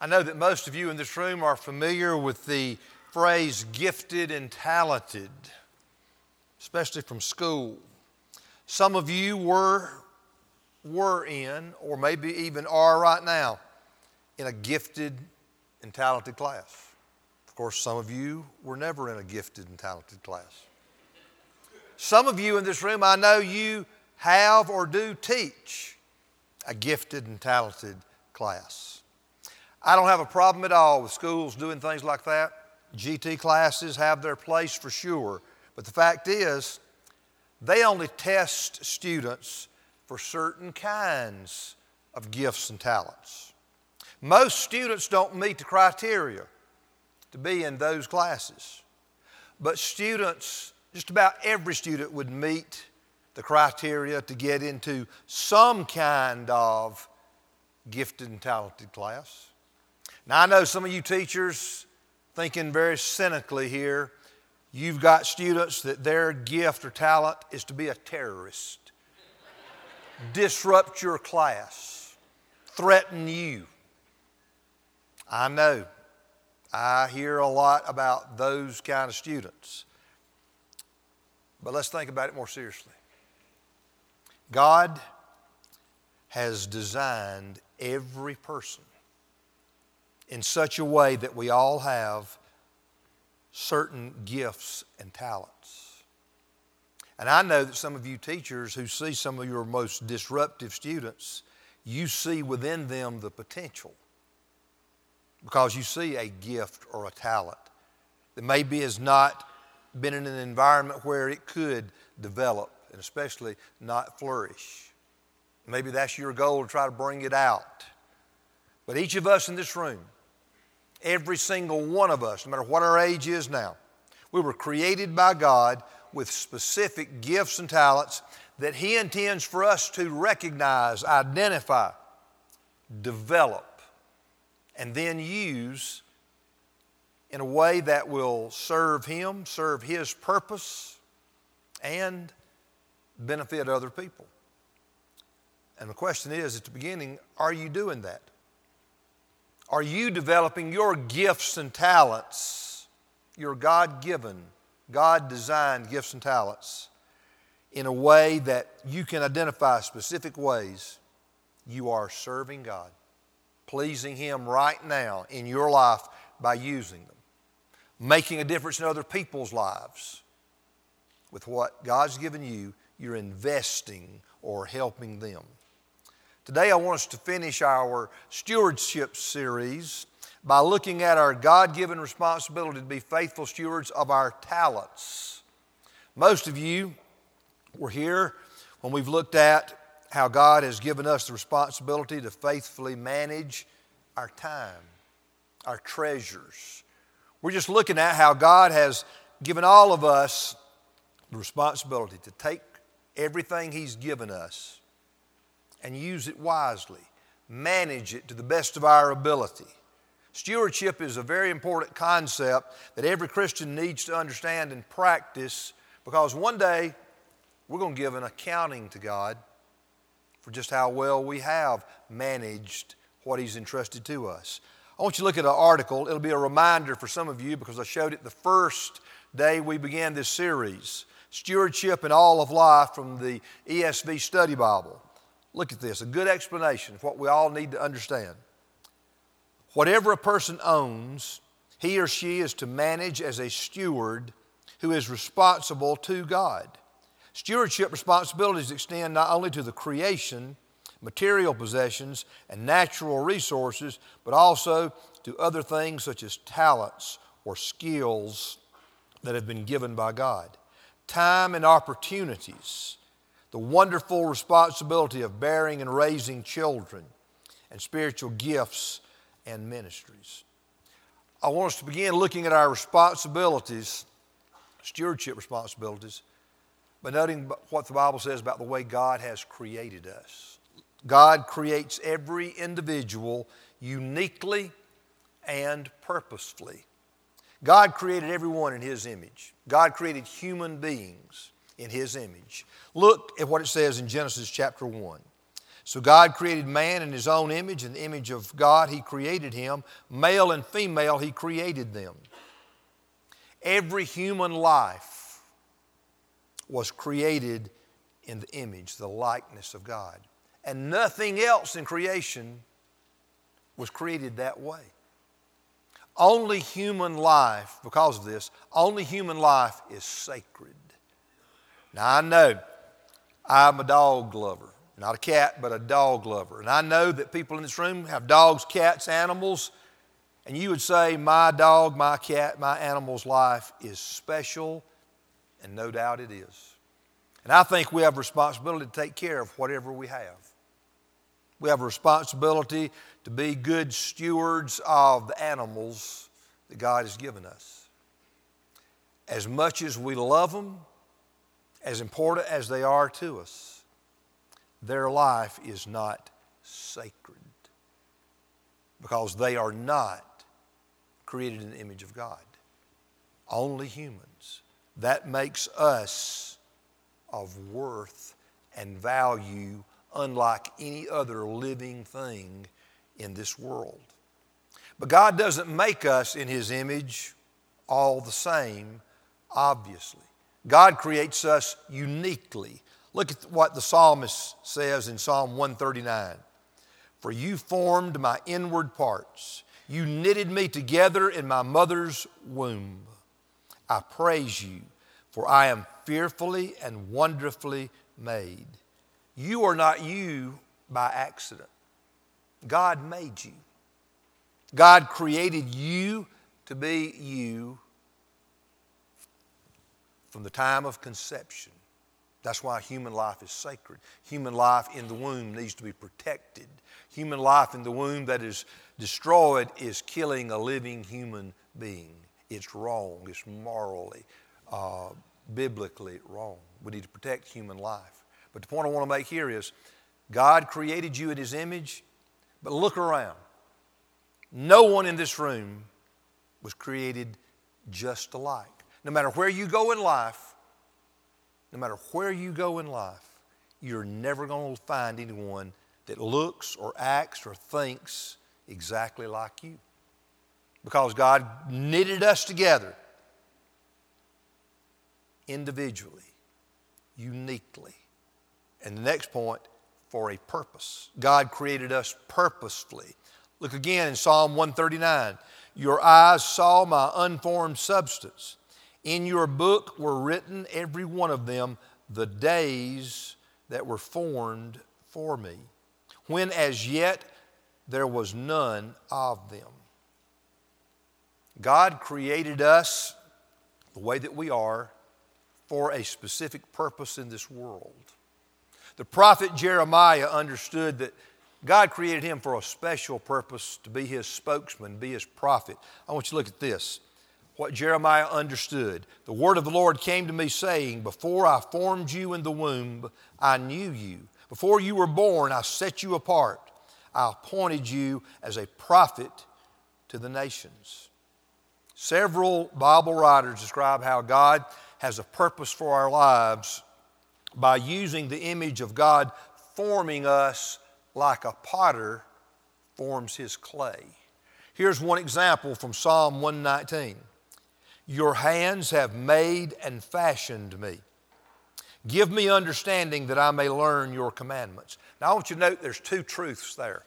I know that most of you in this room are familiar with the phrase gifted and talented, especially from school. Some of you were, were in, or maybe even are right now, in a gifted and talented class. Of course, some of you were never in a gifted and talented class. Some of you in this room, I know you have or do teach a gifted and talented class. I don't have a problem at all with schools doing things like that. GT classes have their place for sure. But the fact is, they only test students for certain kinds of gifts and talents. Most students don't meet the criteria to be in those classes. But students, just about every student would meet the criteria to get into some kind of gifted and talented class. Now, I know some of you teachers thinking very cynically here, you've got students that their gift or talent is to be a terrorist, disrupt your class, threaten you. I know. I hear a lot about those kind of students. But let's think about it more seriously. God has designed every person in such a way that we all have certain gifts and talents. And I know that some of you teachers who see some of your most disruptive students, you see within them the potential because you see a gift or a talent that maybe has not been in an environment where it could develop and especially not flourish. Maybe that's your goal to try to bring it out. But each of us in this room, every single one of us, no matter what our age is now, we were created by God with specific gifts and talents that He intends for us to recognize, identify, develop and then use in a way that will serve Him, serve His purpose, and benefit other people. And the question is at the beginning are you doing that? Are you developing your gifts and talents, your God given, God designed gifts and talents, in a way that you can identify specific ways you are serving God? pleasing Him right now in your life by using them, making a difference in other people's lives. With what God's given you, you're investing or helping them. Today, I want us to finish our stewardship series by looking at our God given responsibility to be faithful stewards of our talents. Most of you were here when we've looked at how God has given us the responsibility to faithfully manage our time, our treasures. We're just looking at how God has given all of us the responsibility to take everything He's given us and use it wisely, manage it to the best of our ability. Stewardship is a very important concept that every Christian needs to understand and practice because one day we're going to give an accounting to God for just how well we have managed what He's entrusted to us. I want you to look at an article. It'll be a reminder for some of you because I showed it the first day we began this series Stewardship in All of Life from the ESV Study Bible. Look at this, a good explanation of what we all need to understand. Whatever a person owns, he or she is to manage as a steward who is responsible to God. Stewardship responsibilities extend not only to the creation, material possessions, and natural resources, but also to other things such as talents or skills that have been given by God. Time and opportunities, the wonderful responsibility of bearing and raising children, and spiritual gifts and ministries. I want us to begin looking at our responsibilities, stewardship responsibilities by noting what the Bible says about the way God has created us. God creates every individual uniquely and purposefully. God created everyone in His image. God created human beings in His image. Look at what it says in Genesis chapter 1. So God created man in his own image, in the image of God, he created him. Male and female, he created them. Every human life was created in the image, the likeness of God. And nothing else in creation was created that way. Only human life, because of this, only human life is sacred. Now I know I'm a dog lover. Not a cat, but a dog lover. And I know that people in this room have dogs, cats, animals, and you would say, My dog, my cat, my animal's life is special, and no doubt it is. And I think we have a responsibility to take care of whatever we have. We have a responsibility to be good stewards of the animals that God has given us. As much as we love them, as important as they are to us, their life is not sacred because they are not created in the image of God. Only humans. That makes us of worth and value unlike any other living thing in this world. But God doesn't make us in His image all the same, obviously. God creates us uniquely. Look at what the psalmist says in Psalm 139 For you formed my inward parts, you knitted me together in my mother's womb. I praise you, for I am fearfully and wonderfully made. You are not you by accident. God made you. God created you to be you from the time of conception. That's why human life is sacred. Human life in the womb needs to be protected. Human life in the womb that is destroyed is killing a living human being. It's wrong. It's morally, uh, biblically wrong. We need to protect human life. But the point I want to make here is God created you in His image, but look around. No one in this room was created just alike. No matter where you go in life, no matter where you go in life, you're never going to find anyone that looks or acts or thinks exactly like you. Because God knitted us together individually, uniquely. And the next point, for a purpose. God created us purposefully. Look again in Psalm 139. Your eyes saw my unformed substance. In your book were written, every one of them, the days that were formed for me, when as yet there was none of them. God created us the way that we are for a specific purpose in this world. The prophet Jeremiah understood that God created him for a special purpose to be his spokesman, be his prophet. I want you to look at this. What Jeremiah understood. The word of the Lord came to me, saying, Before I formed you in the womb, I knew you. Before you were born, I set you apart. I appointed you as a prophet to the nations. Several Bible writers describe how God has a purpose for our lives by using the image of God forming us like a potter forms his clay. Here's one example from Psalm 119 Your hands have made and fashioned me. Give me understanding that I may learn your commandments. Now, I want you to note there's two truths there.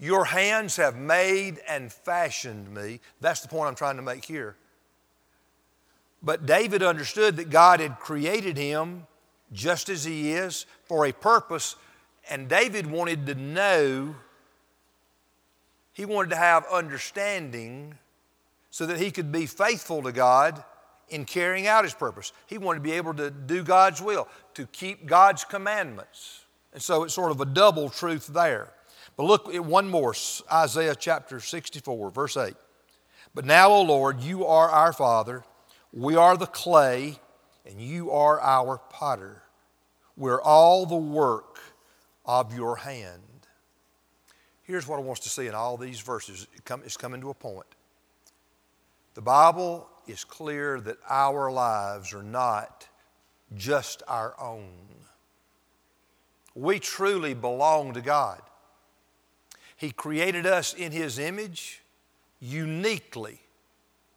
Your hands have made and fashioned me. That's the point I'm trying to make here. But David understood that God had created him just as he is for a purpose. And David wanted to know, he wanted to have understanding so that he could be faithful to God in carrying out his purpose. He wanted to be able to do God's will, to keep God's commandments. And so it's sort of a double truth there. But look at one more Isaiah chapter 64, verse 8. But now, O Lord, you are our Father, we are the clay and you are our potter. We're all the work of your hand. Here's what I want us to see in all these verses. It's coming to a point. The Bible is clear that our lives are not just our own. We truly belong to God. He created us in His image uniquely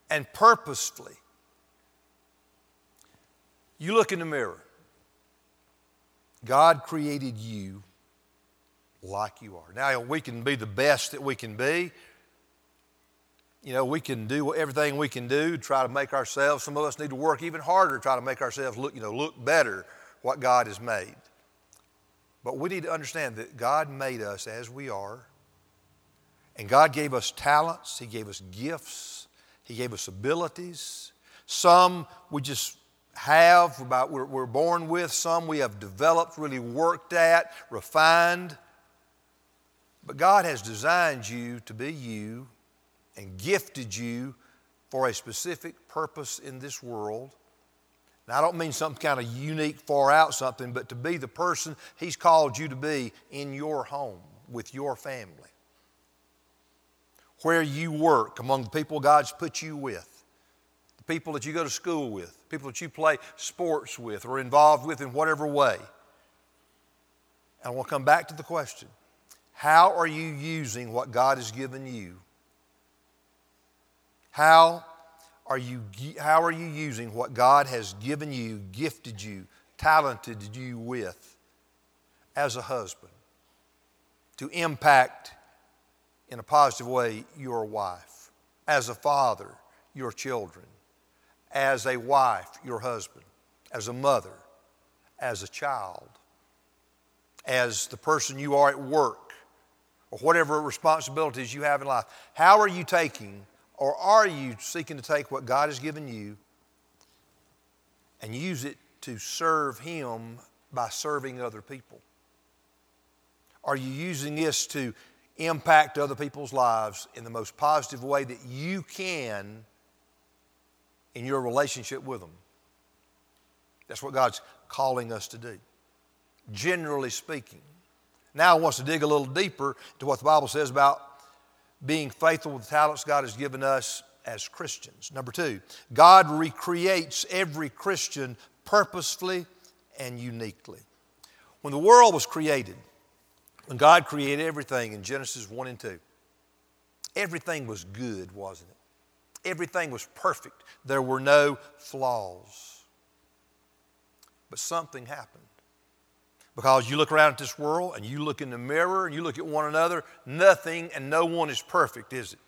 and purposefully. You look in the mirror. God created you like you are. Now, we can be the best that we can be. You know, we can do everything we can do try to make ourselves, some of us need to work even harder try to make ourselves look, you know, look better what God has made. But we need to understand that God made us as we are. And God gave us talents, He gave us gifts, He gave us abilities. Some we just have, about we're, we're born with, some we have developed, really worked at, refined. But God has designed you to be you and gifted you for a specific purpose in this world. Now, I don't mean something kind of unique, far out something, but to be the person He's called you to be in your home with your family. Where you work, among the people God's put you with, the people that you go to school with, people that you play sports with or involved with in whatever way. And we'll come back to the question how are you using what God has given you? How are you, how are you using what God has given you, gifted you, talented you with as a husband to impact in a positive way your wife, as a father, your children, as a wife, your husband, as a mother, as a child, as the person you are at work, or whatever responsibilities you have in life. How are you taking, or are you seeking to take what God has given you and use it to serve Him by serving other people? Are you using this to impact other people's lives in the most positive way that you can in your relationship with them? That's what God's calling us to do, generally speaking. Now, I want to dig a little deeper to what the Bible says about being faithful with the talents God has given us as Christians. Number two, God recreates every Christian purposefully and uniquely. When the world was created, when God created everything in Genesis 1 and 2, everything was good, wasn't it? Everything was perfect. There were no flaws. But something happened. Because you look around at this world and you look in the mirror and you look at one another, nothing and no one is perfect, is it?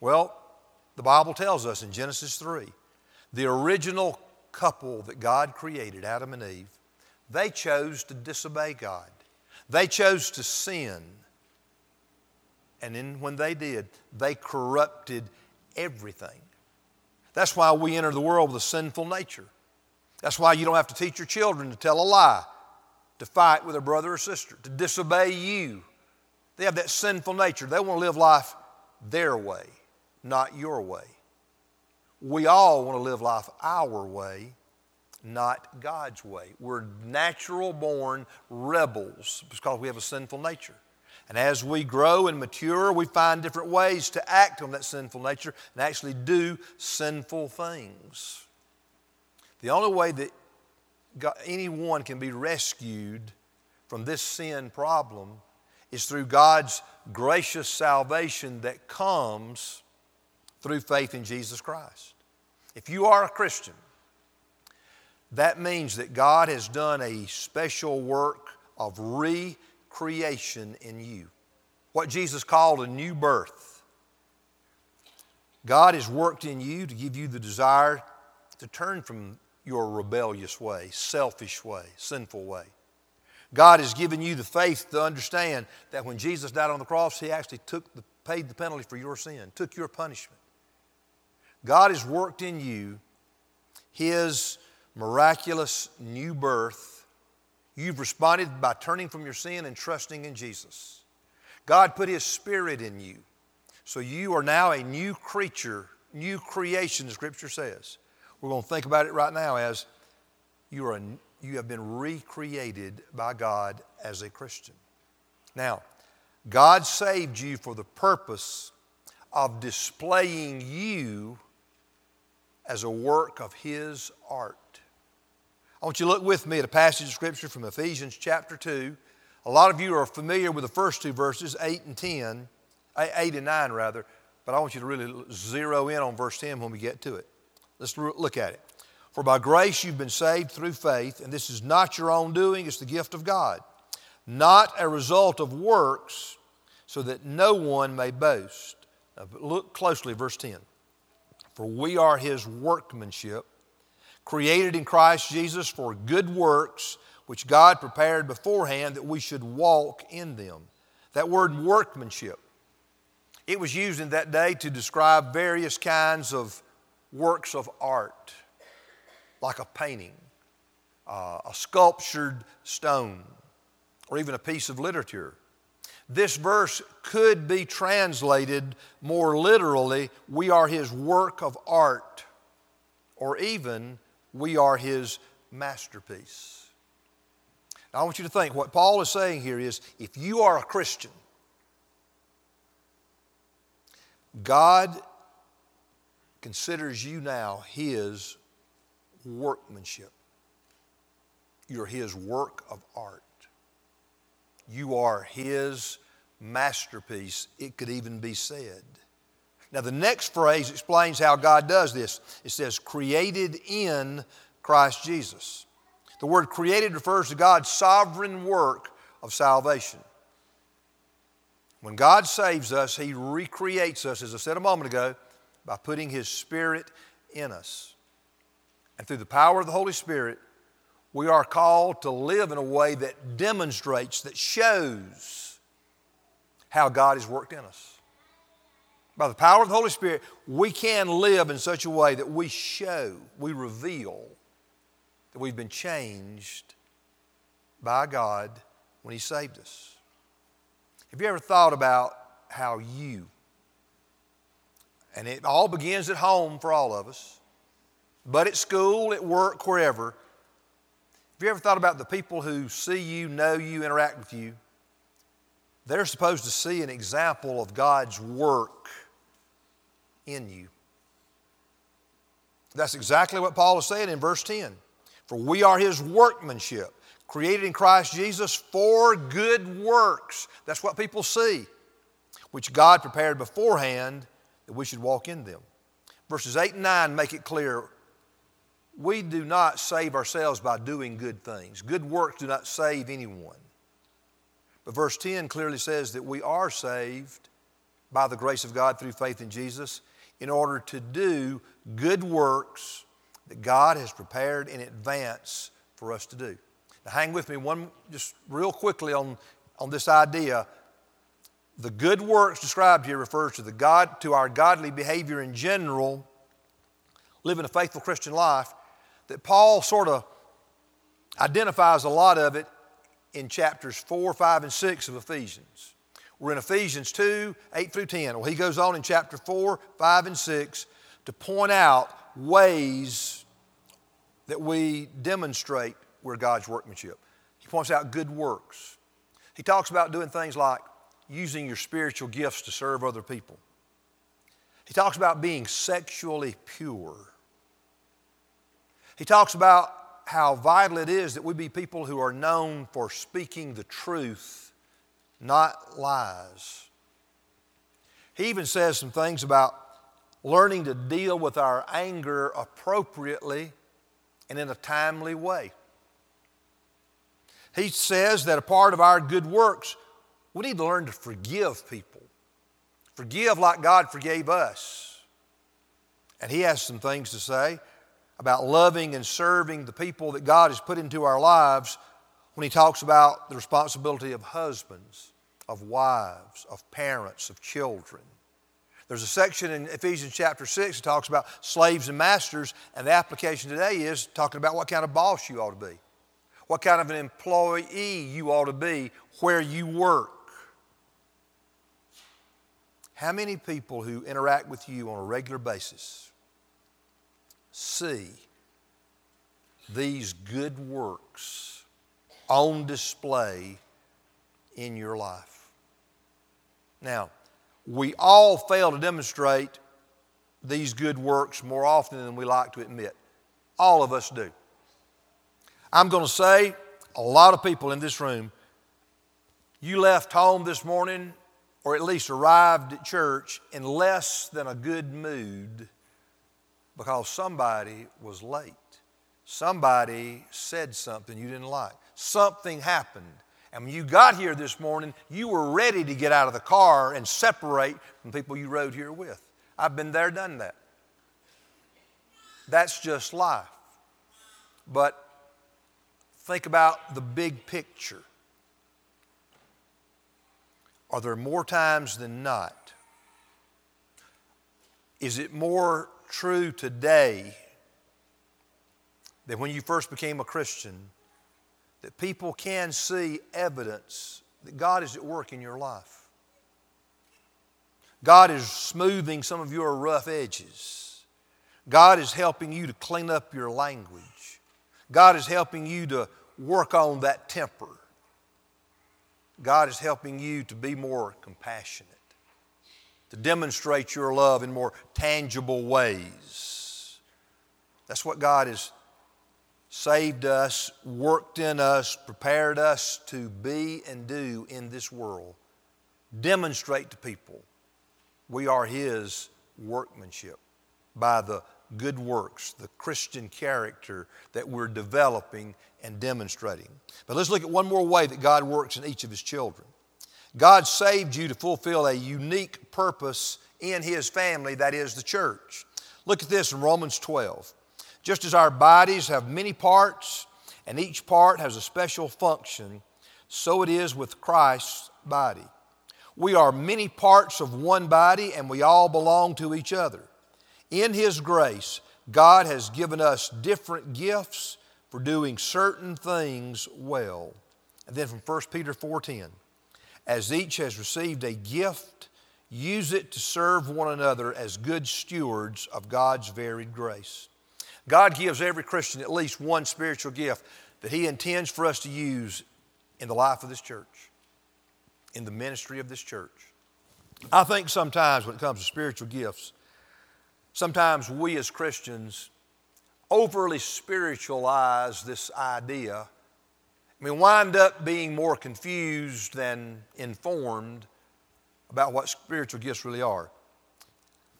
Well, the Bible tells us in Genesis 3 the original couple that God created, Adam and Eve, they chose to disobey God. They chose to sin. And then when they did, they corrupted everything. That's why we enter the world with a sinful nature. That's why you don't have to teach your children to tell a lie to fight with a brother or sister, to disobey you. They have that sinful nature. They want to live life their way, not your way. We all want to live life our way, not God's way. We're natural born rebels because we have a sinful nature. And as we grow and mature, we find different ways to act on that sinful nature and actually do sinful things. The only way that God, anyone can be rescued from this sin problem is through God's gracious salvation that comes through faith in Jesus Christ. If you are a Christian, that means that God has done a special work of recreation in you. What Jesus called a new birth. God has worked in you to give you the desire to turn from your rebellious way, selfish way, sinful way. God has given you the faith to understand that when Jesus died on the cross, He actually took the, paid the penalty for your sin, took your punishment. God has worked in you His miraculous new birth. You've responded by turning from your sin and trusting in Jesus. God put His Spirit in you. So you are now a new creature, new creation, the Scripture says. We're going to think about it right now as you, are a, you have been recreated by God as a Christian. Now, God saved you for the purpose of displaying you as a work of His art. I want you to look with me at a passage of Scripture from Ephesians chapter 2. A lot of you are familiar with the first two verses, 8 and 10, 8 and 9 rather, but I want you to really zero in on verse 10 when we get to it. Let's look at it. For by grace you've been saved through faith, and this is not your own doing, it's the gift of God, not a result of works, so that no one may boast. Now, look closely, verse 10. For we are his workmanship created in Christ Jesus for good works, which God prepared beforehand that we should walk in them. That word workmanship, it was used in that day to describe various kinds of works of art, like a painting, uh, a sculptured stone, or even a piece of literature. This verse could be translated more literally we are his work of art, or even we are his masterpiece. Now, I want you to think what Paul is saying here is if you are a Christian, God considers you now his workmanship. You're his work of art. You are his masterpiece, it could even be said. Now, the next phrase explains how God does this. It says, created in Christ Jesus. The word created refers to God's sovereign work of salvation. When God saves us, He recreates us, as I said a moment ago, by putting His Spirit in us. And through the power of the Holy Spirit, we are called to live in a way that demonstrates, that shows how God has worked in us. By the power of the Holy Spirit, we can live in such a way that we show, we reveal that we've been changed by God when He saved us. Have you ever thought about how you, and it all begins at home for all of us, but at school, at work, wherever, have you ever thought about the people who see you, know you, interact with you? They're supposed to see an example of God's work in you. That's exactly what Paul is saying in verse 10. For we are his workmanship, created in Christ Jesus for good works. That's what people see, which God prepared beforehand that we should walk in them. Verses 8 and 9 make it clear we do not save ourselves by doing good things. Good works do not save anyone. But verse 10 clearly says that we are saved by the grace of God through faith in Jesus in order to do good works that God has prepared in advance for us to do. Now, hang with me one just real quickly on, on this idea. The good works described here refers to the God to our godly behavior in general, living a faithful Christian life. That Paul sort of identifies a lot of it in chapters 4, 5, and 6 of Ephesians. We're in Ephesians 2, 8 through 10. Well, he goes on in chapter 4, 5, and 6 to point out ways that we demonstrate we're God's workmanship. He points out good works. He talks about doing things like using your spiritual gifts to serve other people. He talks about being sexually pure. He talks about how vital it is that we be people who are known for speaking the truth not lies. He even says some things about learning to deal with our anger appropriately and in a timely way. He says that a part of our good works, we need to learn to forgive people. Forgive like God forgave us. And he has some things to say about loving and serving the people that God has put into our lives when he talks about the responsibility of husbands of wives, of parents, of children. There's a section in Ephesians chapter 6 that talks about slaves and masters, and the application today is talking about what kind of boss you ought to be, what kind of an employee you ought to be where you work. How many people who interact with you on a regular basis see these good works on display in your life? Now, we all fail to demonstrate these good works more often than we like to admit. All of us do. I'm going to say, a lot of people in this room, you left home this morning, or at least arrived at church, in less than a good mood because somebody was late. Somebody said something you didn't like. Something happened. And when you got here this morning, you were ready to get out of the car and separate from people you rode here with. I've been there, done that. That's just life. But think about the big picture. Are there more times than not? Is it more true today than when you first became a Christian that people can see evidence that God is at work in your life? God is smoothing some of your rough edges. God is helping you to clean up your language. God is helping you to work on that temper. God is helping you to be more compassionate, to demonstrate your love in more tangible ways. That's what God has saved us, worked in us, prepared us to be and do in this world. Demonstrate to people we are His workmanship by the good works, the Christian character that we're developing and demonstrating. But let's look at one more way that God works in each of His children. God saved you to fulfill a unique purpose in His family, that is the church. Look at this in Romans 12. Just as our bodies have many parts and each part has a special function, so it is with Christ's body. We are many parts of one body and we all belong to each other. In His grace, God has given us different gifts for doing certain things well. And then from 1 Peter 4:10, as each has received a gift, use it to serve one another as good stewards of God's varied grace. God gives every Christian at least one spiritual gift that He intends for us to use in the life of this church, in the ministry of this church. I think sometimes when it comes to spiritual gifts, Sometimes we as Christians overly spiritualize this idea. We wind up being more confused than informed about what spiritual gifts really are.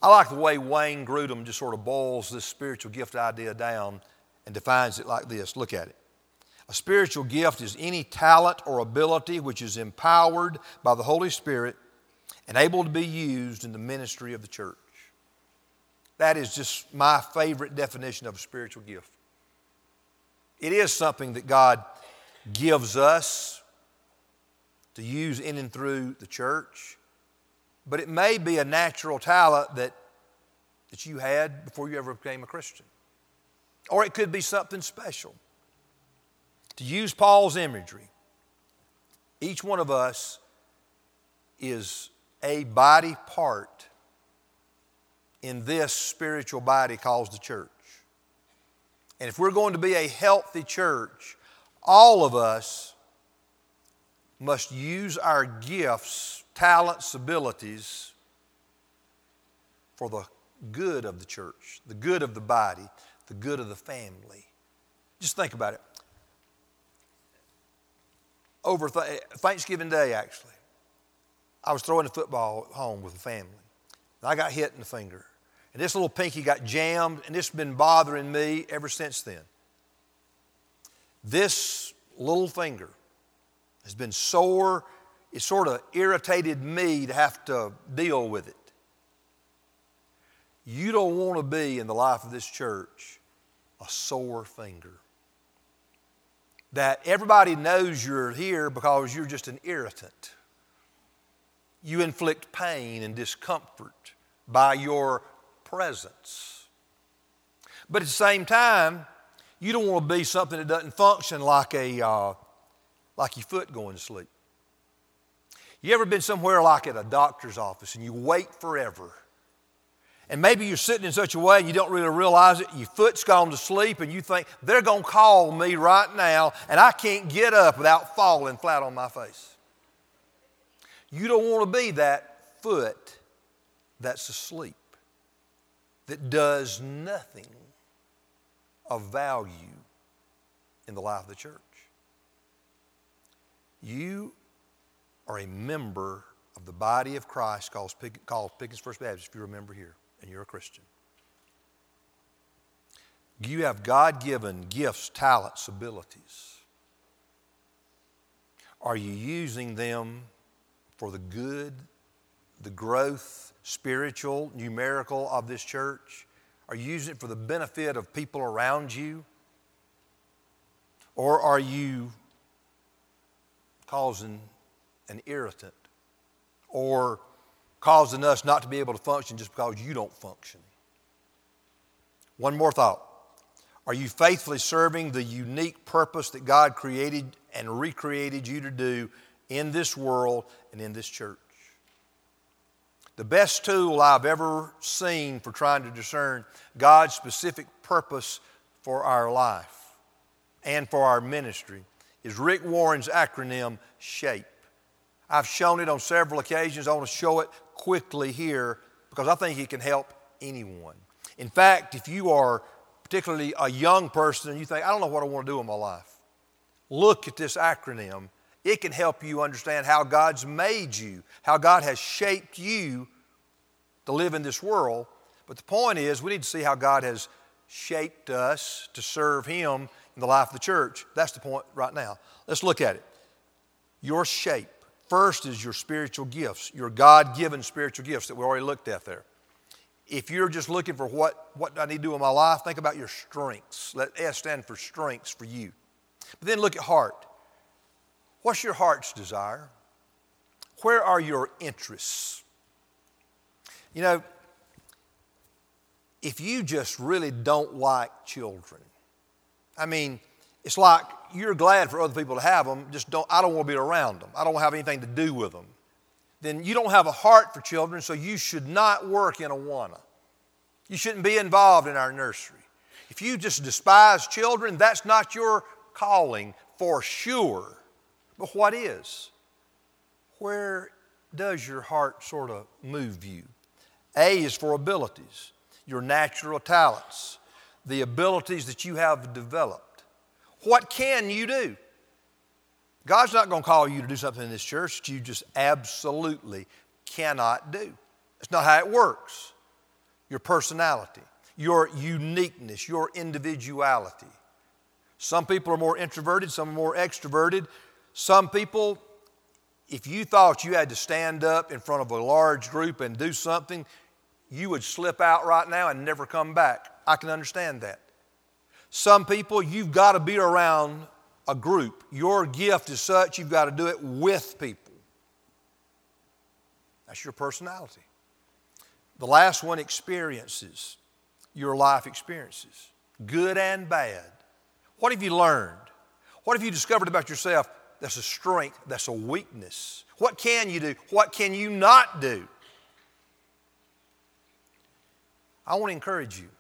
I like the way Wayne Grudem just sort of boils this spiritual gift idea down and defines it like this. Look at it. A spiritual gift is any talent or ability which is empowered by the Holy Spirit and able to be used in the ministry of the church. That is just my favorite definition of a spiritual gift. It is something that God gives us to use in and through the church, but it may be a natural talent that, that you had before you ever became a Christian. Or it could be something special. To use Paul's imagery, each one of us is a body part in this spiritual body called the church. And if we're going to be a healthy church, all of us must use our gifts, talents, abilities for the good of the church, the good of the body, the good of the family. Just think about it. Over th- Thanksgiving Day, actually, I was throwing a football home with the family. I got hit in the finger. And this little pinky got jammed, and it's been bothering me ever since then. This little finger has been sore. It sort of irritated me to have to deal with it. You don't want to be in the life of this church a sore finger. That everybody knows you're here because you're just an irritant. You inflict pain and discomfort by your presence. But at the same time, you don't want to be something that doesn't function like a uh, like your foot going to sleep. You ever been somewhere like at a doctor's office and you wait forever? And maybe you're sitting in such a way and you don't really realize it. Your foot's gone to sleep and you think, they're going to call me right now and I can't get up without falling flat on my face. You don't want to be that foot that's asleep that does nothing of value in the life of the church. You are a member of the body of Christ called, called Pickens First Baptist, if you remember here, and you're a Christian. You have God given gifts, talents, abilities. Are you using them for the good, the growth, spiritual, numerical of this church? Are you using it for the benefit of people around you? Or are you causing an irritant or causing us not to be able to function just because you don't function? One more thought. Are you faithfully serving the unique purpose that God created and recreated you to do in this world and in this church? The best tool I've ever seen for trying to discern God's specific purpose for our life and for our ministry is Rick Warren's acronym SHAPE. I've shown it on several occasions. I want to show it quickly here because I think it can help anyone. In fact, if you are particularly a young person and you think, I don't know what I want to do in my life, look at this acronym. It can help you understand how God's made you, how God has shaped you to live in this world. But the point is, we need to see how God has shaped us to serve Him in the life of the church. That's the point right now. Let's look at it. Your shape. First is your spiritual gifts, your God given spiritual gifts that we already looked at there. If you're just looking for what, what I need to do in my life, think about your strengths. Let S stand for strengths for you. But then look at heart. What's your heart's desire? Where are your interests? You know, if you just really don't like children, I mean, it's like you're glad for other people to have them, just don't, I don't want to be around them. I don't have anything to do with them. Then you don't have a heart for children, so you should not work in Awana. You shouldn't be involved in our nursery. If you just despise children, that's not your calling for sure. But what is? Where does your heart sort of move you? A is for abilities, your natural talents the abilities that you have developed. What can you do? God's not going to call you to do something in this church that you just absolutely cannot do. That's not how it works. Your personality, your uniqueness, your individuality. Some people are more introverted, some are more extroverted. Some people, if you thought you had to stand up in front of a large group and do something, you would slip out right now and never come back. I can understand that. Some people, you've got to be around a group. Your gift is such, you've got to do it with people. That's your personality. The last one, experiences, your life experiences, good and bad. What have you learned? What have you discovered about yourself that's a strength, that's a weakness? What can you do? What can you not do? I want to encourage you.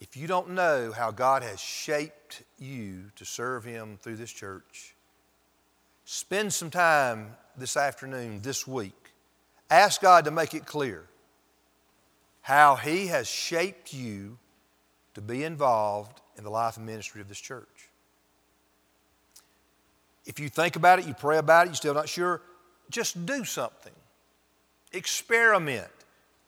If you don't know how God has shaped you to serve Him through this church, spend some time this afternoon, this week. Ask God to make it clear how He has shaped you to be involved in the life and ministry of this church. If you think about it, you pray about it, you're still not sure, just do something. Experiment.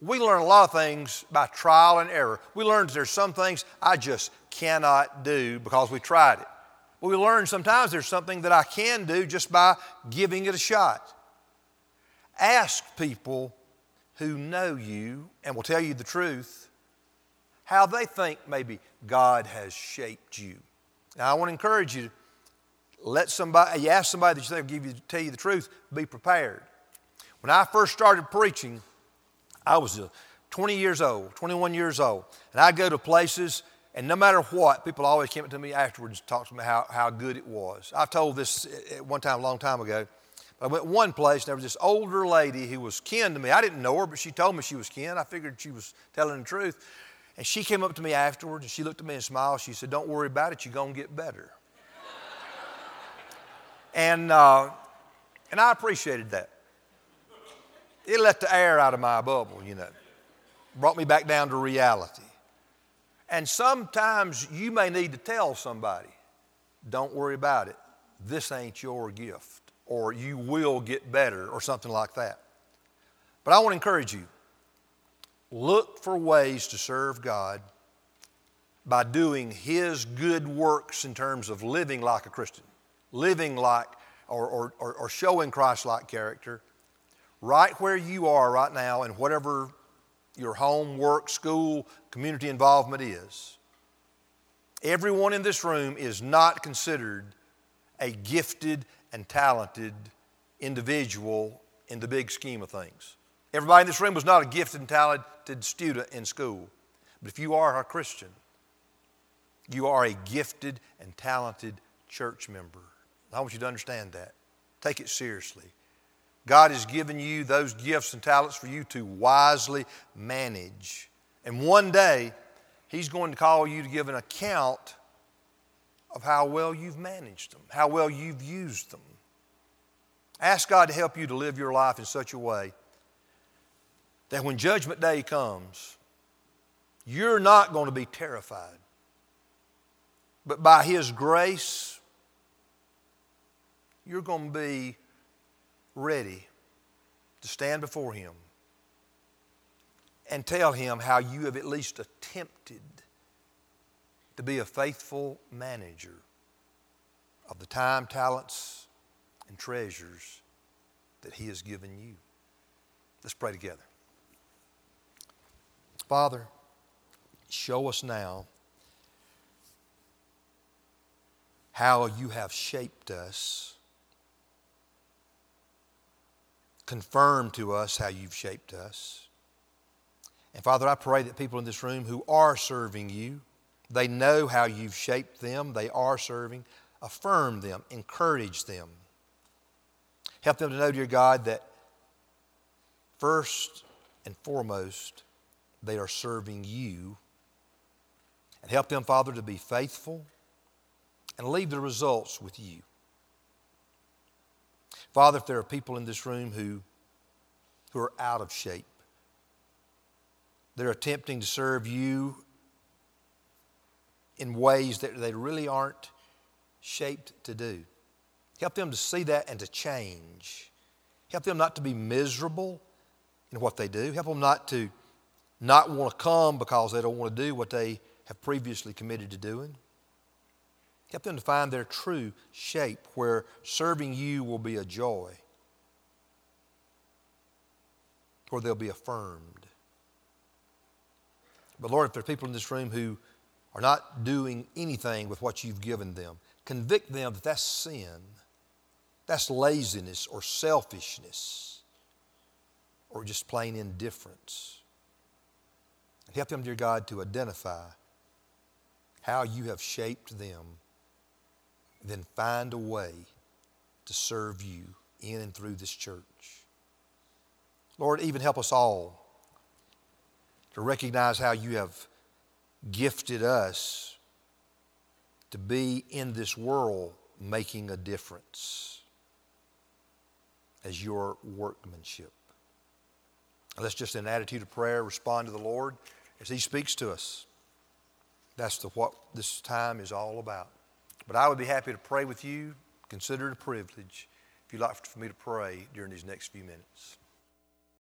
We learn a lot of things by trial and error. We learn there's some things I just cannot do because we tried it. But we learn sometimes there's something that I can do just by giving it a shot. Ask people who know you and will tell you the truth how they think maybe God has shaped you. Now, I want to encourage you to let somebody, you ask somebody that you think will give you, tell you the truth, be prepared. When I first started preaching, I was uh, 20 years old, 21 years old, and I'd go to places, and no matter what, people always came up to me afterwards and talked to me how, how good it was. I've told this at one time, a long time ago. I went one place, and there was this older lady who was kin to me. I didn't know her, but she told me she was kin. I figured she was telling the truth. And she came up to me afterwards, and she looked at me and smiled. She said, Don't worry about it, you're going to get better. And, uh, and I appreciated that. It let the air out of my bubble, you know. Brought me back down to reality. And sometimes you may need to tell somebody, don't worry about it. This ain't your gift, or you will get better, or something like that. But I want to encourage you look for ways to serve God by doing His good works in terms of living like a Christian, living like or, or, or, showing Christ like character right where you are right now in whatever your home, work, school, community involvement is. Everyone in this room is not considered a gifted and talented individual in the big scheme of things. Everybody in this room was not a gifted and talented student in school. But if you are a Christian, you are a gifted and talented church member. I want you to understand that. Take it seriously. God has given you those gifts and talents for you to wisely manage. And one day, He's going to call you to give an account of how well you've managed them, how well you've used them. Ask God to help you to live your life in such a way that when Judgment Day comes, you're not going to be terrified. But by His grace, you're going to be ready to stand before Him and tell Him how you have at least attempted to be a faithful manager of the time, talents, and treasures that He has given you. Let's pray together. Father, show us now how you have shaped us confirm to us how you've shaped us. And Father, I pray that people in this room who are serving you, they know how you've shaped them, they are serving, affirm them, encourage them. Help them to know, dear God, that first and foremost, they are serving you. And help them, Father, to be faithful and leave the results with you. Father, if there are people in this room who, who are out of shape, they're attempting to serve you in ways that they really aren't shaped to do. Help them to see that and to change. Help them not to be miserable in what they do. Help them not to not want to come because they don't want to do what they have previously committed to doing. Help them to find their true shape where serving you will be a joy, where they'll be affirmed. But Lord, if there are people in this room who are not doing anything with what you've given them, convict them that that's sin, that's laziness or selfishness or just plain indifference. Help them, dear God, to identify how you have shaped them then find a way to serve you in and through this church. Lord, even help us all to recognize how you have gifted us to be in this world making a difference as your workmanship. Let's just, an attitude of prayer, respond to the Lord as He speaks to us. That's the, what this time is all about. But I would be happy to pray with you. Consider it a privilege if you'd like for me to pray during these next few minutes.